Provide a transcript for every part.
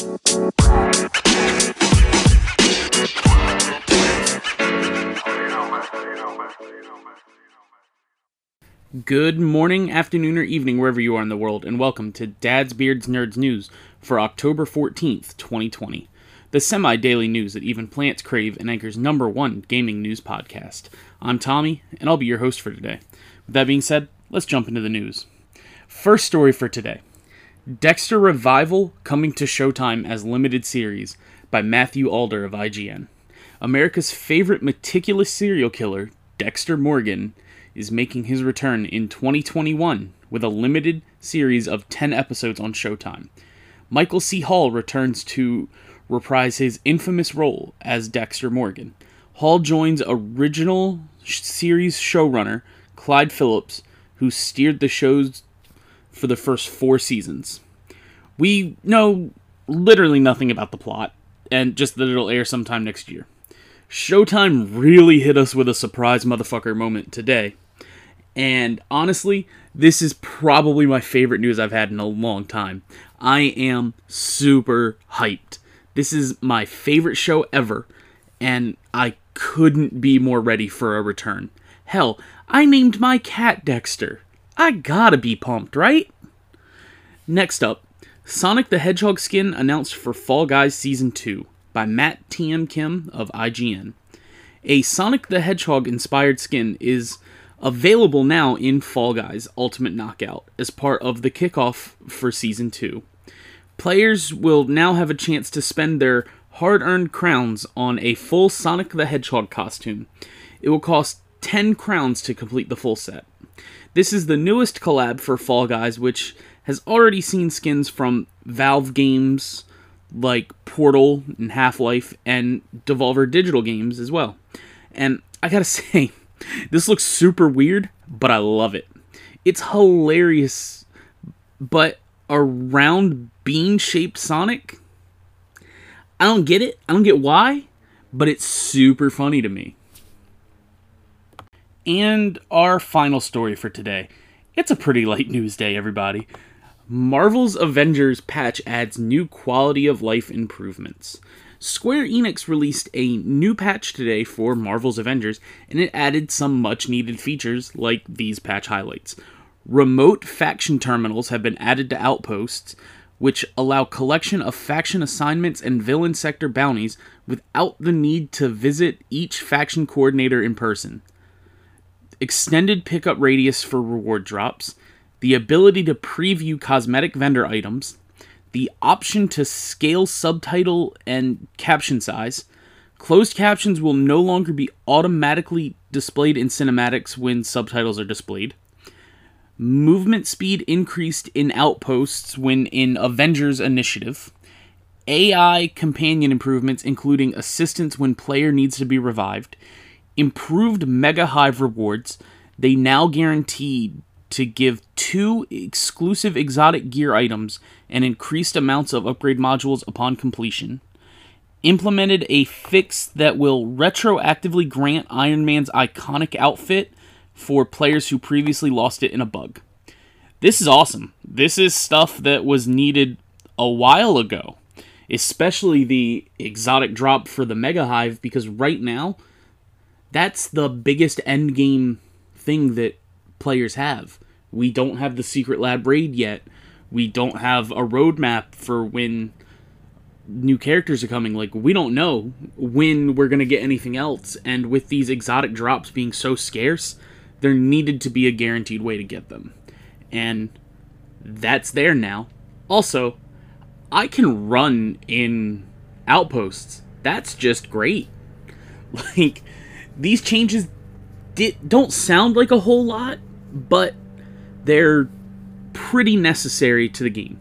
Good morning, afternoon, or evening, wherever you are in the world, and welcome to Dad's Beards Nerds News for October 14th, 2020. The semi daily news that even plants crave and Anchor's number one gaming news podcast. I'm Tommy, and I'll be your host for today. With that being said, let's jump into the news. First story for today Dexter Revival coming to Showtime as limited series by Matthew Alder of IGN. America's favorite meticulous serial killer, Dexter Morgan, is making his return in 2021 with a limited series of 10 episodes on Showtime. Michael C. Hall returns to reprise his infamous role as Dexter Morgan. Hall joins original series showrunner Clyde Phillips, who steered the shows for the first four seasons. We know literally nothing about the plot, and just that it'll air sometime next year. Showtime really hit us with a surprise motherfucker moment today. And honestly, this is probably my favorite news I've had in a long time. I am super hyped. This is my favorite show ever, and I couldn't be more ready for a return. Hell, I named my cat Dexter. I gotta be pumped, right? Next up, Sonic the Hedgehog skin announced for Fall Guys Season 2 by Matt T.M. Kim of IGN. A Sonic the Hedgehog inspired skin is available now in Fall Guys Ultimate Knockout as part of the kickoff for Season 2. Players will now have a chance to spend their hard earned crowns on a full Sonic the Hedgehog costume. It will cost 10 crowns to complete the full set. This is the newest collab for Fall Guys, which has already seen skins from Valve games like Portal and Half Life and Devolver Digital games as well. And I gotta say, this looks super weird, but I love it. It's hilarious, but a round bean shaped Sonic? I don't get it. I don't get why, but it's super funny to me. And our final story for today. It's a pretty late news day, everybody. Marvel's Avengers patch adds new quality of life improvements. Square Enix released a new patch today for Marvel's Avengers, and it added some much needed features like these patch highlights. Remote faction terminals have been added to outposts, which allow collection of faction assignments and villain sector bounties without the need to visit each faction coordinator in person. Extended pickup radius for reward drops, the ability to preview cosmetic vendor items, the option to scale subtitle and caption size. Closed captions will no longer be automatically displayed in cinematics when subtitles are displayed. Movement speed increased in outposts when in Avengers Initiative. AI companion improvements, including assistance when player needs to be revived. Improved Mega Hive rewards. They now guarantee to give two exclusive exotic gear items and increased amounts of upgrade modules upon completion. Implemented a fix that will retroactively grant Iron Man's iconic outfit for players who previously lost it in a bug. This is awesome. This is stuff that was needed a while ago, especially the exotic drop for the Mega Hive, because right now, that's the biggest end game thing that players have. We don't have the secret lab raid yet. We don't have a roadmap for when new characters are coming. Like, we don't know when we're going to get anything else. And with these exotic drops being so scarce, there needed to be a guaranteed way to get them. And that's there now. Also, I can run in outposts. That's just great. Like, these changes did, don't sound like a whole lot, but they're pretty necessary to the game.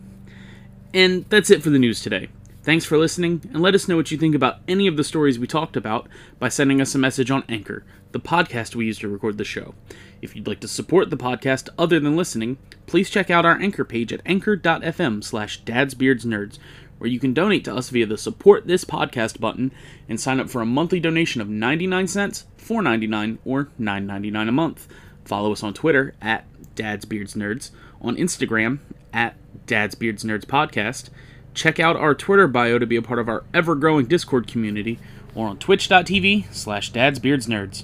And that's it for the news today. Thanks for listening, and let us know what you think about any of the stories we talked about by sending us a message on Anchor, the podcast we use to record the show. If you'd like to support the podcast other than listening, please check out our Anchor page at anchor.fm slash dadsbeardsnerds, where you can donate to us via the Support This Podcast button and sign up for a monthly donation of 99 cents, 4.99, or 9.99 a month. Follow us on Twitter at Dad's Beards Nerds, on Instagram at Dad's Beards Nerds Podcast, Check out our Twitter bio to be a part of our ever growing Discord community or on twitch.tv slash dadsbeardsnerds.